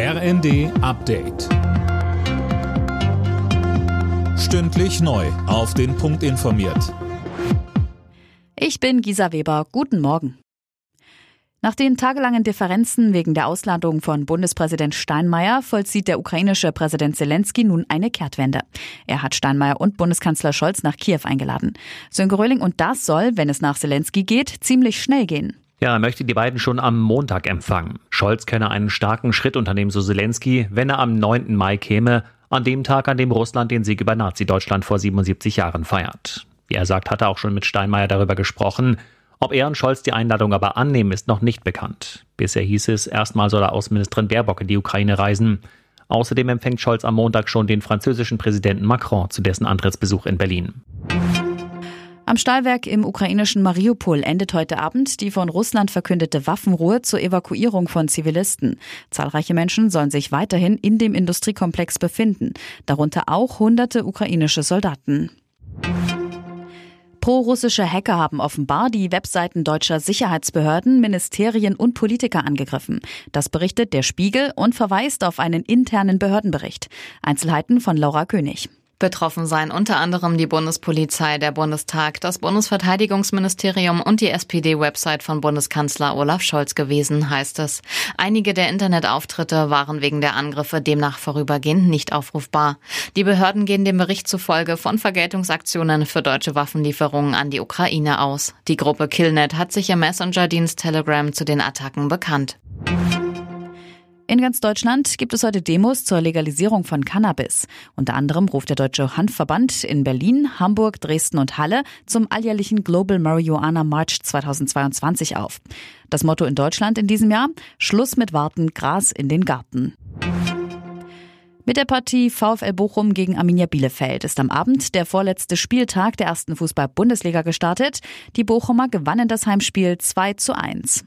RND Update. Stündlich neu. Auf den Punkt informiert. Ich bin Gisa Weber. Guten Morgen. Nach den tagelangen Differenzen wegen der Ausladung von Bundespräsident Steinmeier vollzieht der ukrainische Präsident Zelensky nun eine Kehrtwende. Er hat Steinmeier und Bundeskanzler Scholz nach Kiew eingeladen. Sönke Röhling und das soll, wenn es nach Zelensky geht, ziemlich schnell gehen. Ja, er möchte die beiden schon am Montag empfangen. Scholz könne einen starken Schritt unternehmen, so Zelensky, wenn er am 9. Mai käme, an dem Tag, an dem Russland den Sieg über Nazi-Deutschland vor 77 Jahren feiert. Wie er sagt, hat er auch schon mit Steinmeier darüber gesprochen. Ob er und Scholz die Einladung aber annehmen, ist noch nicht bekannt. Bisher hieß es, erstmal soll er Außenministerin Baerbock in die Ukraine reisen. Außerdem empfängt Scholz am Montag schon den französischen Präsidenten Macron zu dessen Antrittsbesuch in Berlin. Am Stahlwerk im ukrainischen Mariupol endet heute Abend die von Russland verkündete Waffenruhe zur Evakuierung von Zivilisten. Zahlreiche Menschen sollen sich weiterhin in dem Industriekomplex befinden, darunter auch hunderte ukrainische Soldaten. Pro-russische Hacker haben offenbar die Webseiten deutscher Sicherheitsbehörden, Ministerien und Politiker angegriffen. Das berichtet der Spiegel und verweist auf einen internen Behördenbericht. Einzelheiten von Laura König. Betroffen seien unter anderem die Bundespolizei, der Bundestag, das Bundesverteidigungsministerium und die SPD-Website von Bundeskanzler Olaf Scholz gewesen, heißt es. Einige der Internetauftritte waren wegen der Angriffe demnach vorübergehend nicht aufrufbar. Die Behörden gehen dem Bericht zufolge von Vergeltungsaktionen für deutsche Waffenlieferungen an die Ukraine aus. Die Gruppe Killnet hat sich im Messenger-Dienst Telegram zu den Attacken bekannt. In ganz Deutschland gibt es heute Demos zur Legalisierung von Cannabis. Unter anderem ruft der Deutsche Handverband in Berlin, Hamburg, Dresden und Halle zum alljährlichen Global Marijuana March 2022 auf. Das Motto in Deutschland in diesem Jahr? Schluss mit Warten, Gras in den Garten. Mit der Partie VfL Bochum gegen Arminia Bielefeld ist am Abend der vorletzte Spieltag der ersten Fußball-Bundesliga gestartet. Die Bochumer gewannen das Heimspiel 2 zu 1.